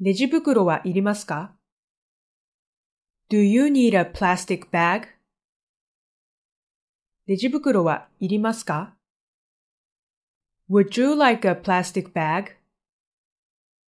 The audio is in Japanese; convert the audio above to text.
レジ袋はいりますか ?Do you need a plastic bag? レジ袋はいりますか ?Would you like a plastic bag?